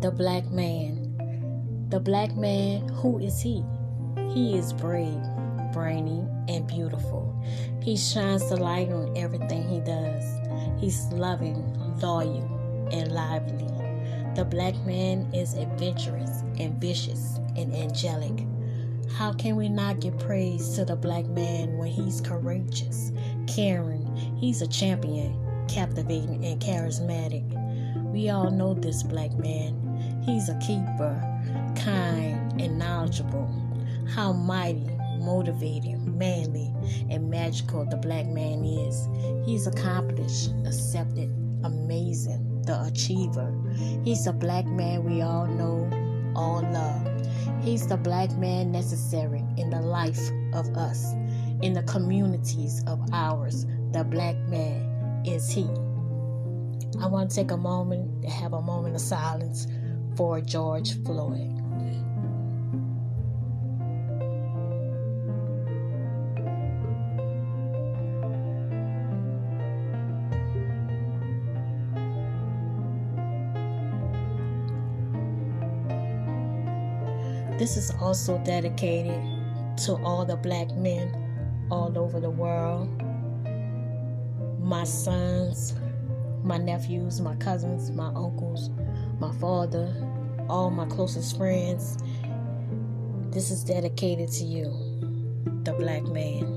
the black man. The black man, who is he? He is brave, brainy, and beautiful. He shines the light on everything he does. He's loving, loyal, and lively. The black man is adventurous, ambitious, and angelic. How can we not give praise to the black man when he's courageous, caring? He's a champion, captivating, and charismatic. We all know this black man. He's a keeper, kind, and knowledgeable. How mighty, motivating, manly, and magical the black man is. He's accomplished, accepted, amazing, the achiever. He's a black man we all know, all love. He's the black man necessary in the life of us, in the communities of ours. The black man is he. I want to take a moment to have a moment of silence for George Floyd. This is also dedicated to all the black men all over the world, my sons, my nephews, my cousins, my uncles, my father, all my closest friends. This is dedicated to you, the black man.